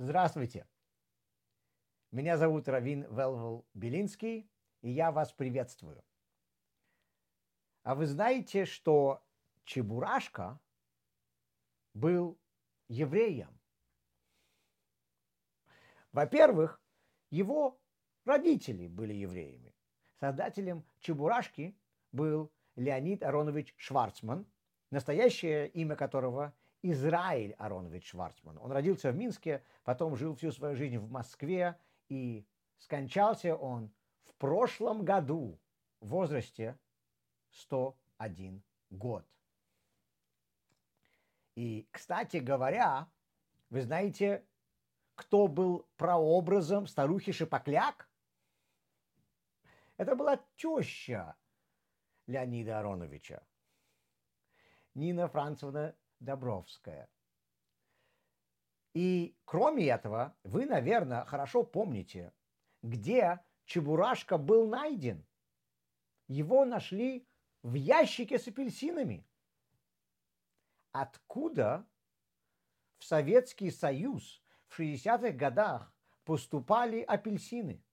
Здравствуйте. Меня зовут Равин Велвел Белинский, и я вас приветствую. А вы знаете, что Чебурашка был евреем? Во-первых, его родители были евреями. Создателем Чебурашки был Леонид Аронович Шварцман, настоящее имя которого Израиль Аронович Шварцман. Он родился в Минске, потом жил всю свою жизнь в Москве, и скончался он в прошлом году в возрасте 101 год. И, кстати говоря, вы знаете, кто был прообразом старухи Шипокляк? Это была теща Леонида Ароновича, Нина Францевна Добровская. И кроме этого, вы, наверное, хорошо помните, где Чебурашка был найден. Его нашли в ящике с апельсинами. Откуда в Советский Союз в 60-х годах поступали апельсины?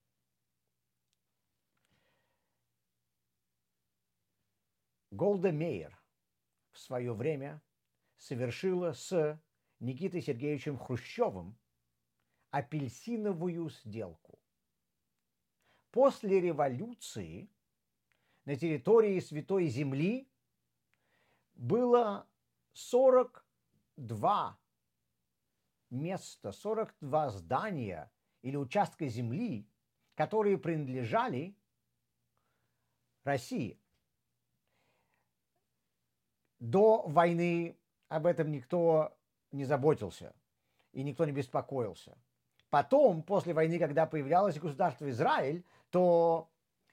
Голда Мейер в свое время совершила с Никитой Сергеевичем Хрущевым апельсиновую сделку. После революции на территории Святой Земли было 42 места, 42 здания или участка земли, которые принадлежали России. До войны об этом никто не заботился и никто не беспокоился. Потом, после войны, когда появлялось государство Израиль, то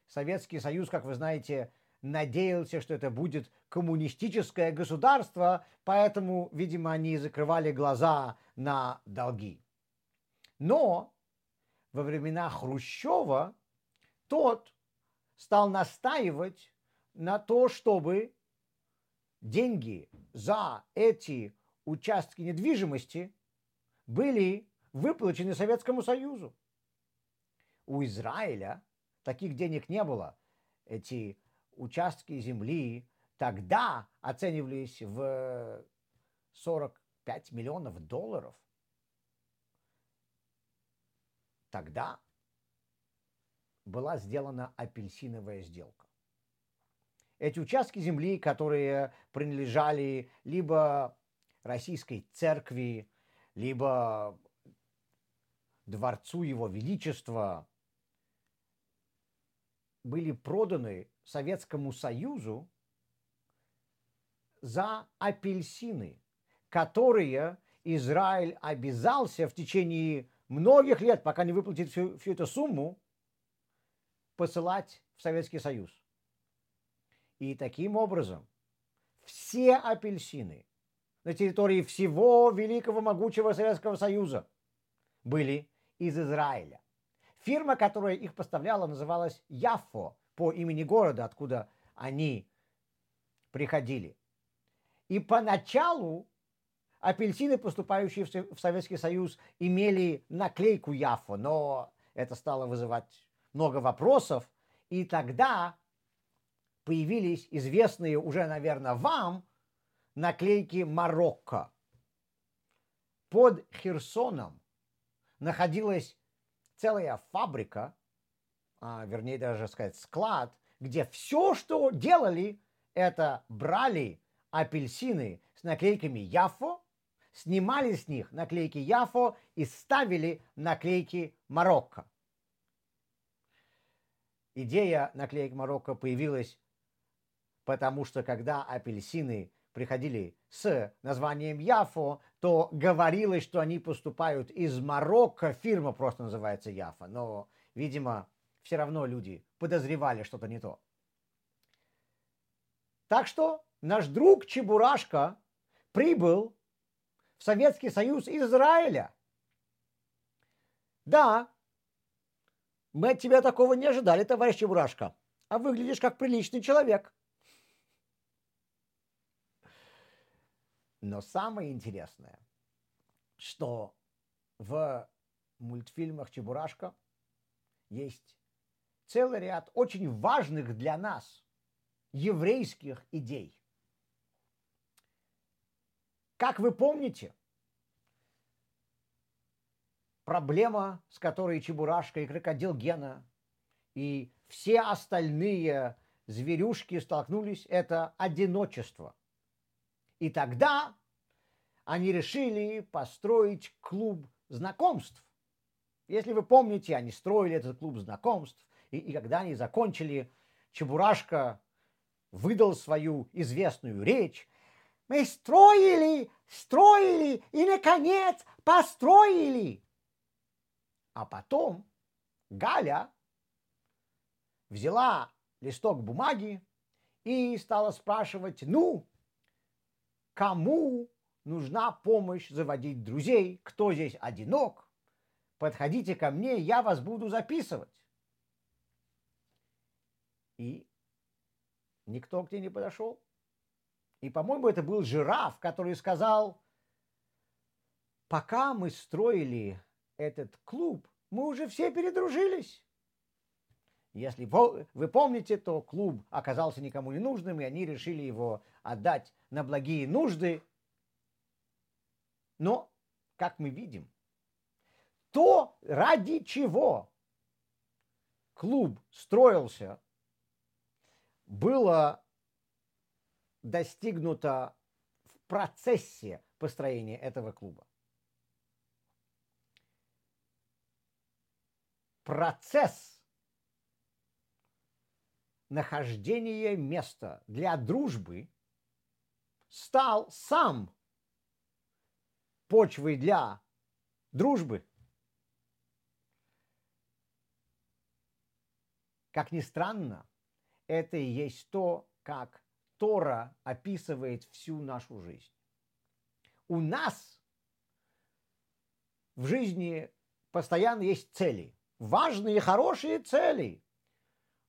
Советский Союз, как вы знаете, надеялся, что это будет коммунистическое государство, поэтому, видимо, они закрывали глаза на долги. Но во времена Хрущева тот стал настаивать на то, чтобы деньги за эти участки недвижимости были выплачены Советскому Союзу. У Израиля таких денег не было. Эти участки земли тогда оценивались в 45 миллионов долларов. Тогда была сделана апельсиновая сделка. Эти участки земли, которые принадлежали либо российской церкви, либо дворцу его величества, были проданы Советскому Союзу за апельсины, которые Израиль обязался в течение многих лет, пока не выплатит всю, всю эту сумму, посылать в Советский Союз. И таким образом все апельсины на территории всего великого могучего Советского Союза были из Израиля. Фирма, которая их поставляла, называлась Яфо по имени города, откуда они приходили. И поначалу апельсины, поступающие в Советский Союз, имели наклейку Яфо, но это стало вызывать много вопросов, и тогда появились известные уже, наверное, вам наклейки Марокко. Под Херсоном находилась целая фабрика, а, вернее даже сказать склад, где все, что делали, это брали апельсины с наклейками Яфо, снимали с них наклейки Яфо и ставили наклейки Марокко. Идея наклеек Марокко появилась потому что когда апельсины приходили с названием Яфо, то говорилось, что они поступают из Марокко, фирма просто называется Яфа, но, видимо, все равно люди подозревали что-то не то. Так что наш друг Чебурашка прибыл в Советский Союз из Израиля. Да, мы от тебя такого не ожидали, товарищ Чебурашка, а выглядишь как приличный человек. Но самое интересное, что в мультфильмах Чебурашка есть целый ряд очень важных для нас еврейских идей. Как вы помните, проблема, с которой Чебурашка и крокодил Гена и все остальные зверюшки столкнулись, это одиночество. И тогда они решили построить клуб знакомств. Если вы помните, они строили этот клуб знакомств, и, и когда они закончили, Чебурашка выдал свою известную речь. Мы строили, строили и, наконец, построили. А потом Галя взяла листок бумаги и стала спрашивать, ну, кому нужна помощь заводить друзей, кто здесь одинок, подходите ко мне, я вас буду записывать. И никто к тебе не подошел. И, по-моему, это был жираф, который сказал, пока мы строили этот клуб, мы уже все передружились. Если вы помните, то клуб оказался никому не нужным, и они решили его отдать на благие нужды. Но, как мы видим, то, ради чего клуб строился, было достигнуто в процессе построения этого клуба. Процесс нахождения места для дружбы стал сам почвой для дружбы. Как ни странно, это и есть то, как Тора описывает всю нашу жизнь. У нас в жизни постоянно есть цели, важные, хорошие цели.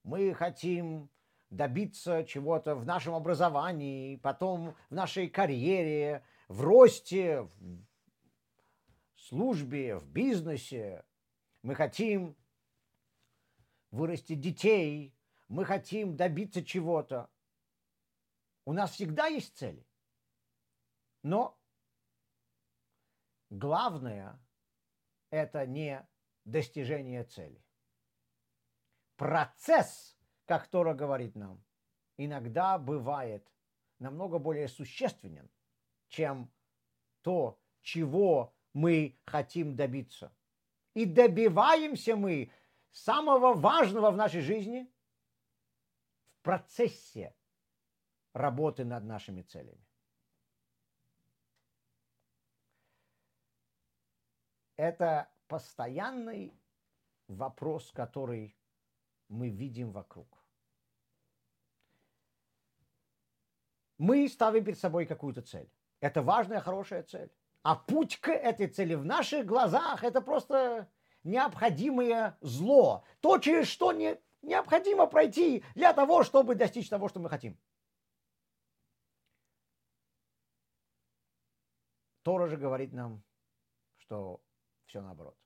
Мы хотим добиться чего-то в нашем образовании, потом в нашей карьере, в росте, в службе, в бизнесе. Мы хотим вырастить детей, мы хотим добиться чего-то. У нас всегда есть цели. Но главное – это не достижение цели. Процесс, как Тора говорит нам, иногда бывает намного более существенен, чем то, чего мы хотим добиться. И добиваемся мы самого важного в нашей жизни в процессе работы над нашими целями. Это постоянный вопрос, который мы видим вокруг. Мы ставим перед собой какую-то цель. Это важная, хорошая цель. А путь к этой цели в наших глазах это просто необходимое зло. То, через что не, необходимо пройти для того, чтобы достичь того, что мы хотим. Тора же говорит нам, что все наоборот.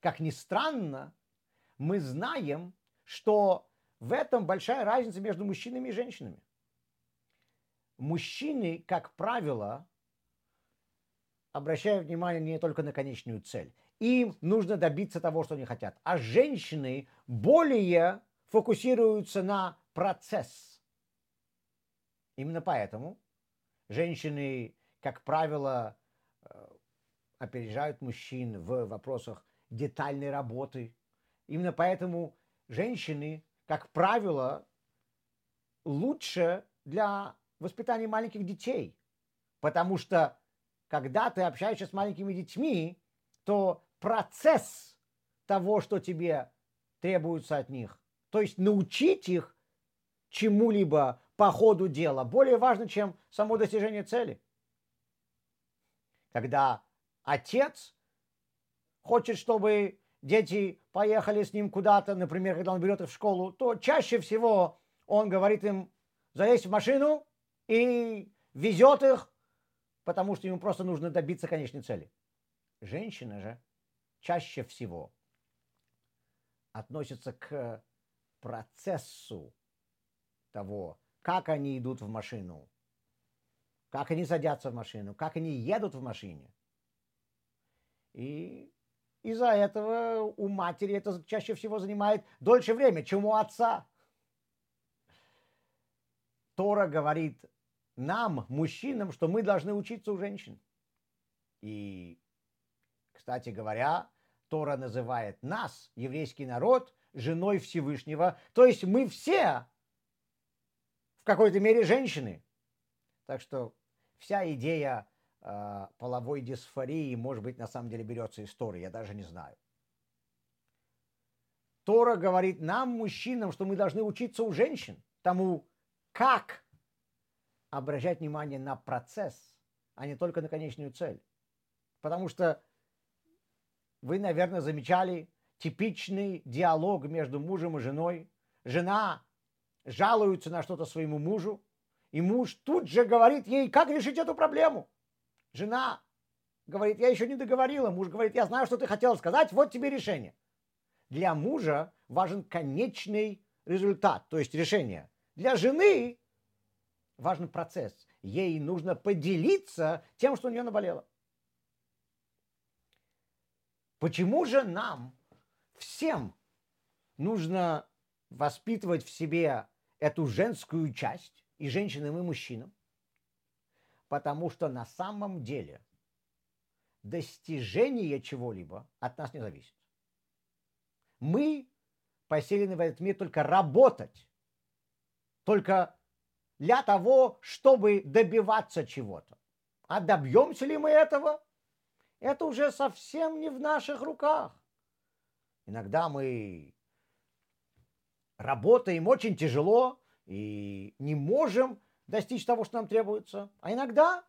Как ни странно, мы знаем, что в этом большая разница между мужчинами и женщинами. Мужчины, как правило, обращают внимание не только на конечную цель. Им нужно добиться того, что они хотят. А женщины более фокусируются на процесс. Именно поэтому женщины, как правило, э, опережают мужчин в вопросах детальной работы. Именно поэтому женщины, как правило, лучше для воспитания маленьких детей. Потому что когда ты общаешься с маленькими детьми, то процесс того, что тебе требуется от них, то есть научить их чему-либо по ходу дела, более важно, чем само достижение цели. Когда отец хочет, чтобы дети поехали с ним куда-то, например, когда он берет их в школу, то чаще всего он говорит им залезть в машину и везет их, потому что ему просто нужно добиться конечной цели. женщина же чаще всего относится к процессу того, как они идут в машину, как они садятся в машину, как они едут в машине. И из-за этого у матери это чаще всего занимает дольше времени, чем у отца. Тора говорит нам, мужчинам, что мы должны учиться у женщин. И, кстати говоря, Тора называет нас, еврейский народ, женой Всевышнего. То есть мы все в какой-то мере женщины. Так что вся идея половой дисфории, может быть, на самом деле берется из Торы, я даже не знаю. Тора говорит нам, мужчинам, что мы должны учиться у женщин тому, как обращать внимание на процесс, а не только на конечную цель. Потому что вы, наверное, замечали типичный диалог между мужем и женой. Жена жалуется на что-то своему мужу, и муж тут же говорит ей, как решить эту проблему. Жена говорит, я еще не договорила. Муж говорит, я знаю, что ты хотела сказать, вот тебе решение. Для мужа важен конечный результат, то есть решение. Для жены важен процесс. Ей нужно поделиться тем, что у нее наболело. Почему же нам всем нужно воспитывать в себе эту женскую часть и женщинам, и мужчинам? Потому что на самом деле достижение чего-либо от нас не зависит. Мы поселены в этот мир только работать, только для того, чтобы добиваться чего-то. А добьемся ли мы этого? Это уже совсем не в наших руках. Иногда мы работаем очень тяжело и не можем достичь того, что нам требуется. А иногда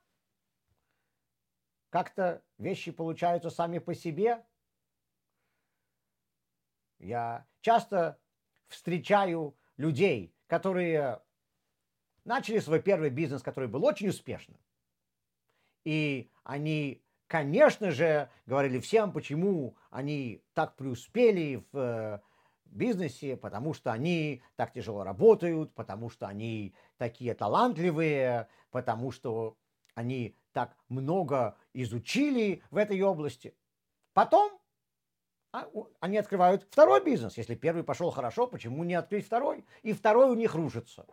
как-то вещи получаются сами по себе. Я часто встречаю людей, которые начали свой первый бизнес, который был очень успешным. И они, конечно же, говорили всем, почему они так преуспели в э, бизнесе, потому что они так тяжело работают, потому что они такие талантливые, потому что они так много изучили в этой области. Потом а, они открывают второй бизнес. Если первый пошел хорошо, почему не открыть второй? И второй у них рушится.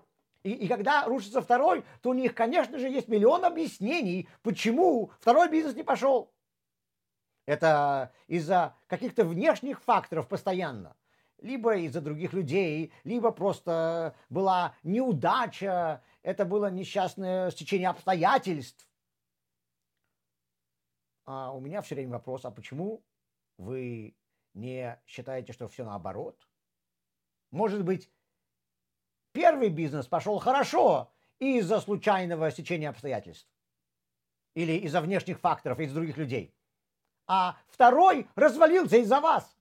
И, и когда рушится второй, то у них, конечно же, есть миллион объяснений, почему второй бизнес не пошел. Это из-за каких-то внешних факторов постоянно. Либо из-за других людей, либо просто была неудача, это было несчастное стечение обстоятельств. А у меня все время вопрос, а почему вы не считаете, что все наоборот? Может быть, Первый бизнес пошел хорошо из-за случайного стечения обстоятельств или из-за внешних факторов, из других людей. А второй развалился из-за вас.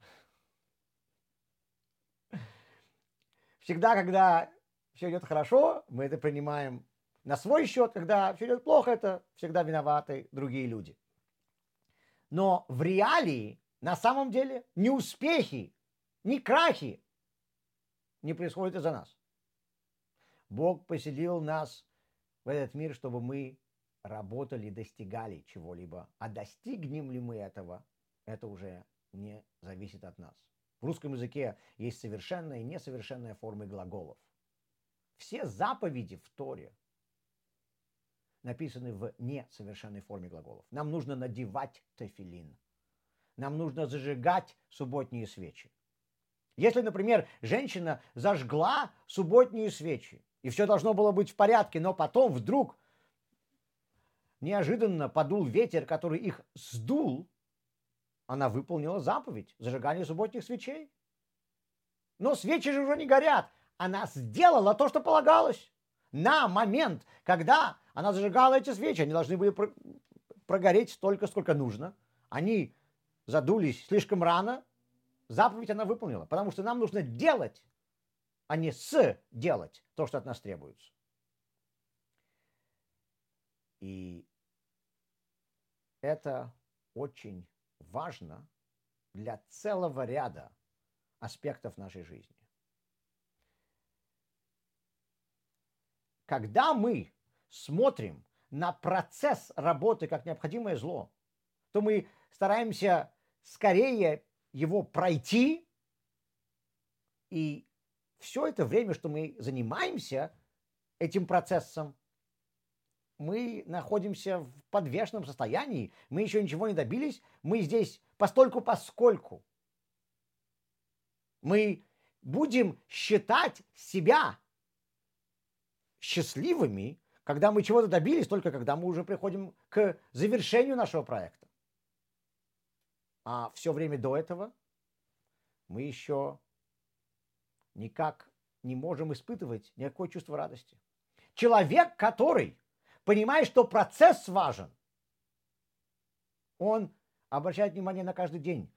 Всегда, когда все идет хорошо, мы это принимаем на свой счет, когда все идет плохо, это всегда виноваты другие люди. Но в реалии, на самом деле, ни успехи, ни крахи не происходят из-за нас. Бог поселил нас в этот мир, чтобы мы работали, достигали чего-либо. А достигнем ли мы этого, это уже не зависит от нас. В русском языке есть совершенная и несовершенная формы глаголов. Все заповеди в Торе написаны в несовершенной форме глаголов. Нам нужно надевать тефилин. Нам нужно зажигать субботние свечи. Если, например, женщина зажгла субботние свечи, и все должно было быть в порядке, но потом вдруг неожиданно подул ветер, который их сдул, она выполнила заповедь зажигания субботних свечей. Но свечи же уже не горят. Она сделала то, что полагалось. На момент, когда она зажигала эти свечи, они должны были прогореть столько, сколько нужно. Они задулись слишком рано. Заповедь она выполнила, потому что нам нужно делать а не с делать то, что от нас требуется. И это очень важно для целого ряда аспектов нашей жизни. Когда мы смотрим на процесс работы как необходимое зло, то мы стараемся скорее его пройти, и все это время, что мы занимаемся этим процессом, мы находимся в подвешенном состоянии, мы еще ничего не добились, мы здесь постольку поскольку. Мы будем считать себя счастливыми, когда мы чего-то добились, только когда мы уже приходим к завершению нашего проекта. А все время до этого мы еще никак не можем испытывать никакое чувство радости. Человек, который понимает, что процесс важен, он обращает внимание на каждый день,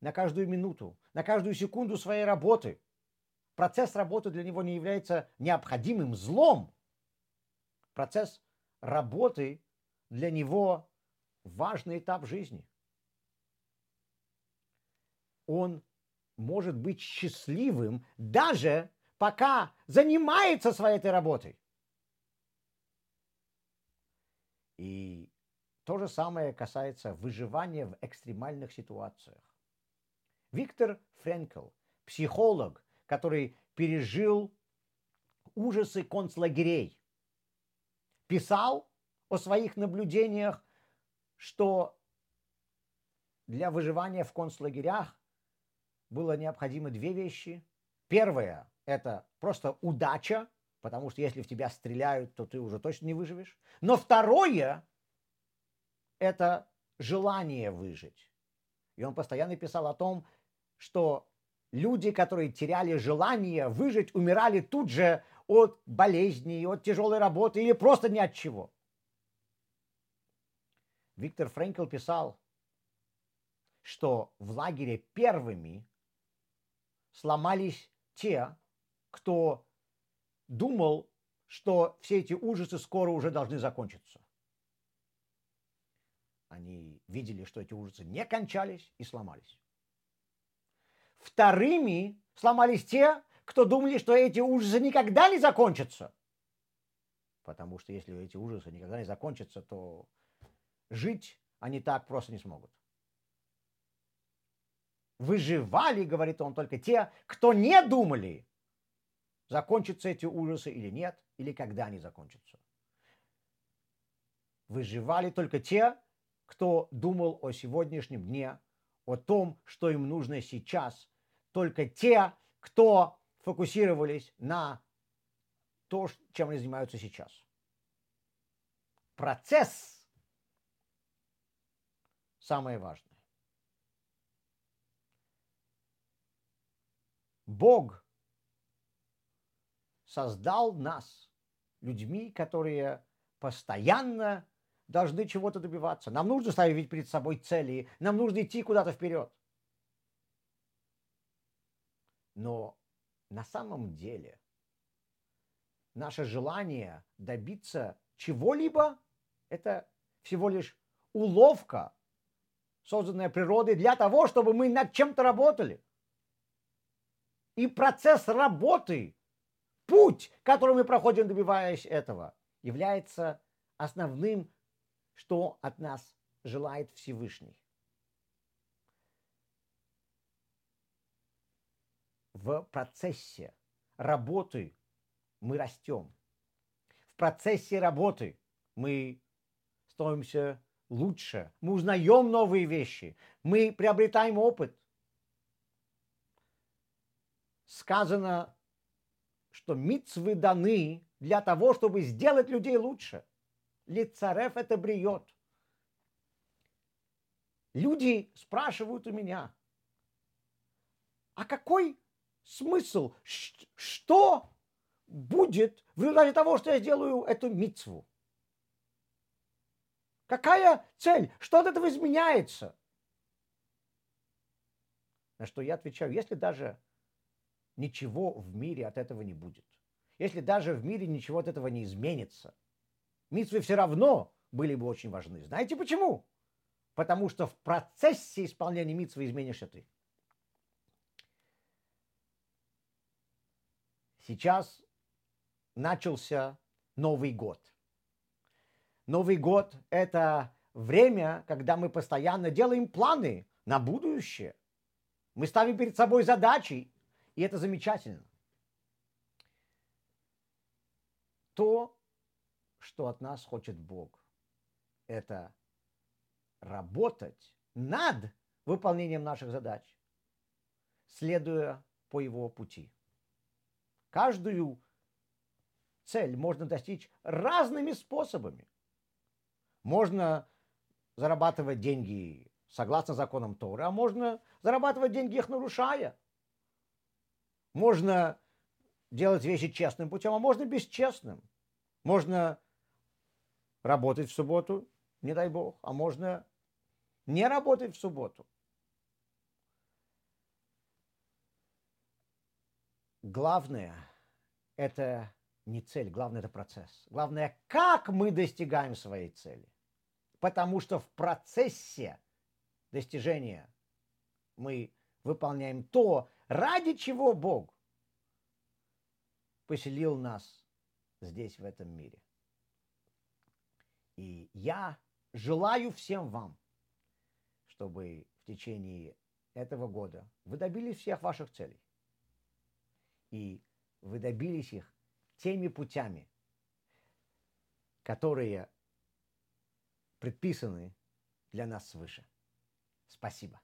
на каждую минуту, на каждую секунду своей работы. Процесс работы для него не является необходимым злом. Процесс работы для него важный этап жизни. Он может быть счастливым даже пока занимается своей этой работой. И то же самое касается выживания в экстремальных ситуациях. Виктор Френкел, психолог, который пережил ужасы концлагерей, писал о своих наблюдениях, что для выживания в концлагерях было необходимо две вещи. Первое – это просто удача, потому что если в тебя стреляют, то ты уже точно не выживешь. Но второе – это желание выжить. И он постоянно писал о том, что люди, которые теряли желание выжить, умирали тут же от болезней, от тяжелой работы или просто ни от чего. Виктор Френкел писал, что в лагере первыми сломались те, кто думал, что все эти ужасы скоро уже должны закончиться. Они видели, что эти ужасы не кончались и сломались. Вторыми сломались те, кто думали, что эти ужасы никогда не закончатся. Потому что если эти ужасы никогда не закончатся, то жить они так просто не смогут. Выживали, говорит он, только те, кто не думали, закончатся эти ужасы или нет, или когда они закончатся. Выживали только те, кто думал о сегодняшнем дне, о том, что им нужно сейчас. Только те, кто фокусировались на то, чем они занимаются сейчас. Процесс самое важное. Бог создал нас людьми, которые постоянно должны чего-то добиваться. Нам нужно ставить перед собой цели, нам нужно идти куда-то вперед. Но на самом деле наше желание добиться чего-либо – это всего лишь уловка, созданная природой для того, чтобы мы над чем-то работали. И процесс работы путь, который мы проходим, добиваясь этого, является основным, что от нас желает Всевышний. В процессе работы мы растем. В процессе работы мы становимся лучше, мы узнаем новые вещи, мы приобретаем опыт. Сказано что мицвы даны для того, чтобы сделать людей лучше. Лицарев это бриет. Люди спрашивают у меня, а какой смысл, что будет в результате того, что я сделаю эту мицву? Какая цель? Что от этого изменяется? На что я отвечаю, если даже ничего в мире от этого не будет. Если даже в мире ничего от этого не изменится, митвы все равно были бы очень важны. Знаете почему? потому что в процессе исполнения митцвы изменишься ты. Сейчас начался Новый год. Новый год – это время, когда мы постоянно делаем планы на будущее. Мы ставим перед собой задачи, и это замечательно. То, что от нас хочет Бог, это работать над выполнением наших задач, следуя по его пути. Каждую цель можно достичь разными способами. Можно зарабатывать деньги согласно законам Торы, а можно зарабатывать деньги их нарушая. Можно делать вещи честным путем, а можно бесчестным. Можно работать в субботу, не дай бог, а можно не работать в субботу. Главное – это не цель, главное – это процесс. Главное, как мы достигаем своей цели. Потому что в процессе достижения мы выполняем то, ради чего Бог поселил нас здесь, в этом мире. И я желаю всем вам, чтобы в течение этого года вы добились всех ваших целей. И вы добились их теми путями, которые предписаны для нас свыше. Спасибо.